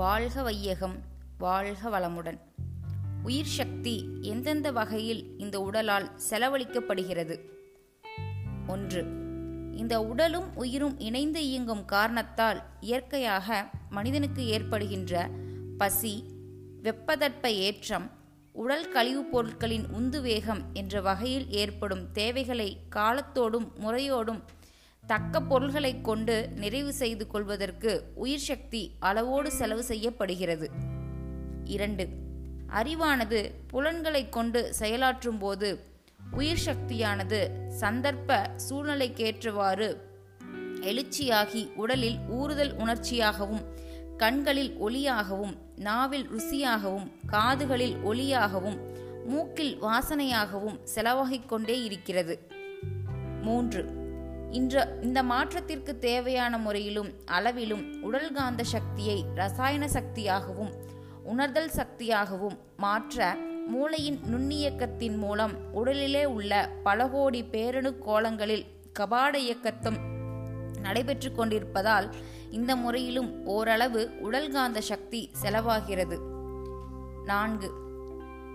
வாழ்க வையகம் வாழ்க வளமுடன். உயிர் சக்தி எந்தெந்த வகையில் இந்த உடலால் செலவழிக்கப்படுகிறது? ஒன்று இந்த உடலும் உயிரும் இணைந்து இயங்கும் காரணத்தால் இயற்கையாக மனிதனுக்கு ஏற்படுகின்ற பசி வெப்பதட்ப ஏற்றம் உடல் கழிவுப் பொருட்களின் உந்துவேகம் என்ற வகையில் ஏற்படும் தேவைகளை காலத்தோடும் முறையோடும் தக்க பொருள்களை கொண்டு நிறைவு செய்து கொள்வதற்கு உயிர் சக்தி அளவோடு செலவு செய்யப்படுகிறது. இரண்டு அறிவானது புலன்களை கொண்டு செயலாற்றும் போது உயிர் சக்தியானது சந்தர்ப்ப சூழ்நிலைக்கேற்றவாறு எழுச்சியாகி உடலில் ஊறுதல் உணர்ச்சியாகவும் கண்களில் ஒளியாகவும் நாவில் ருசியாகவும் காதுகளில் ஒளியாகவும் மூக்கில் வாசனையாகவும் செலவாகிக் கொண்டே இருக்கிறது. மூன்று இன்ற இந்த மாற்றத்திற்கு தேவையான முறையிலும் அளவிலும் உடல் காந்த சக்தியை ரசாயன சக்தியாகவும் உணர்தல் சக்தியாகவும் மாற்ற மூளையின் நுண்ணியக்கத்தின் மூலம் உடலிலே உள்ள பல கோடி பேரணு கோலங்களில் கபாட இயக்கத்தும் நடைபெற்று கொண்டிருப்பதால் இந்த முறையிலும் ஓரளவு உடல் காந்த சக்தி செலவாகிறது. நான்கு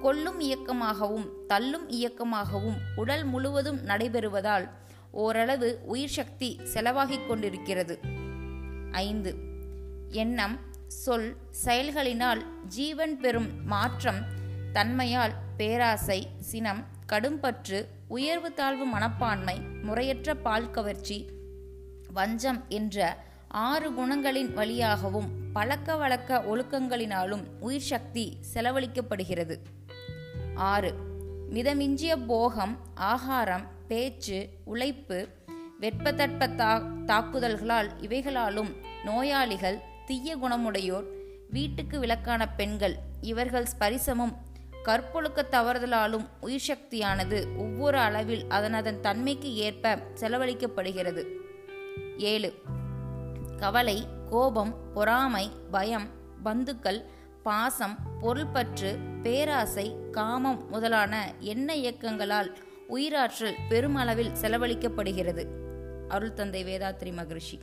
கொல்லும் இயக்கமாகவும் தள்ளும் இயக்கமாகவும் உடல் முழுவதும் நடைபெறுவதால் ஓரளவு உயிர் சக்தி செலவாகிக் கொண்டிருக்கிறது. ஐந்து. எண்ணம் சொல் செயல்களினால் ஜீவன் பெறும் மாற்றம் தன்மையால் பேராசை சினம் கடும்பற்று உயர்வு தாழ்வு மனப்பான்மை முறையற்ற பால் கவர்ச்சி வஞ்சம் என்ற ஆறு குணங்களின் வழியாகவும் பழக்க வழக்க ஒழுக்கங்களினாலும் உயிர் சக்தி செலவழிக்கப்படுகிறது. ஆறு. மிதமிஞ்சிய போகம் ஆகாரம் பேச்சு உழைப்பு வெப்பத்தட்ப தா தாக்குதல்களால் இவைகளாலும் நோயாளிகள் தீய குணமுடையோர் வீட்டுக்கு விளக்கான பெண்கள் இவர்கள் ஸ்பரிசமும் கற்பொழுக்க தவறுதலாலும் உயிர் சக்தியானது ஒவ்வொரு அளவில் அதனதன் தன்மைக்கு ஏற்ப செலவழிக்கப்படுகிறது. ஏழு கவலை கோபம் பொறாமை பயம் பந்துக்கள் பாசம் பொருள்பற்று பேராசை காமம் முதலான எண்ண இயக்கங்களால் உயிராற்றல் பெருமளவில் செலவழிக்கப்படுகிறது. அருள் தந்தை வேதாத்ரி மகரிஷி.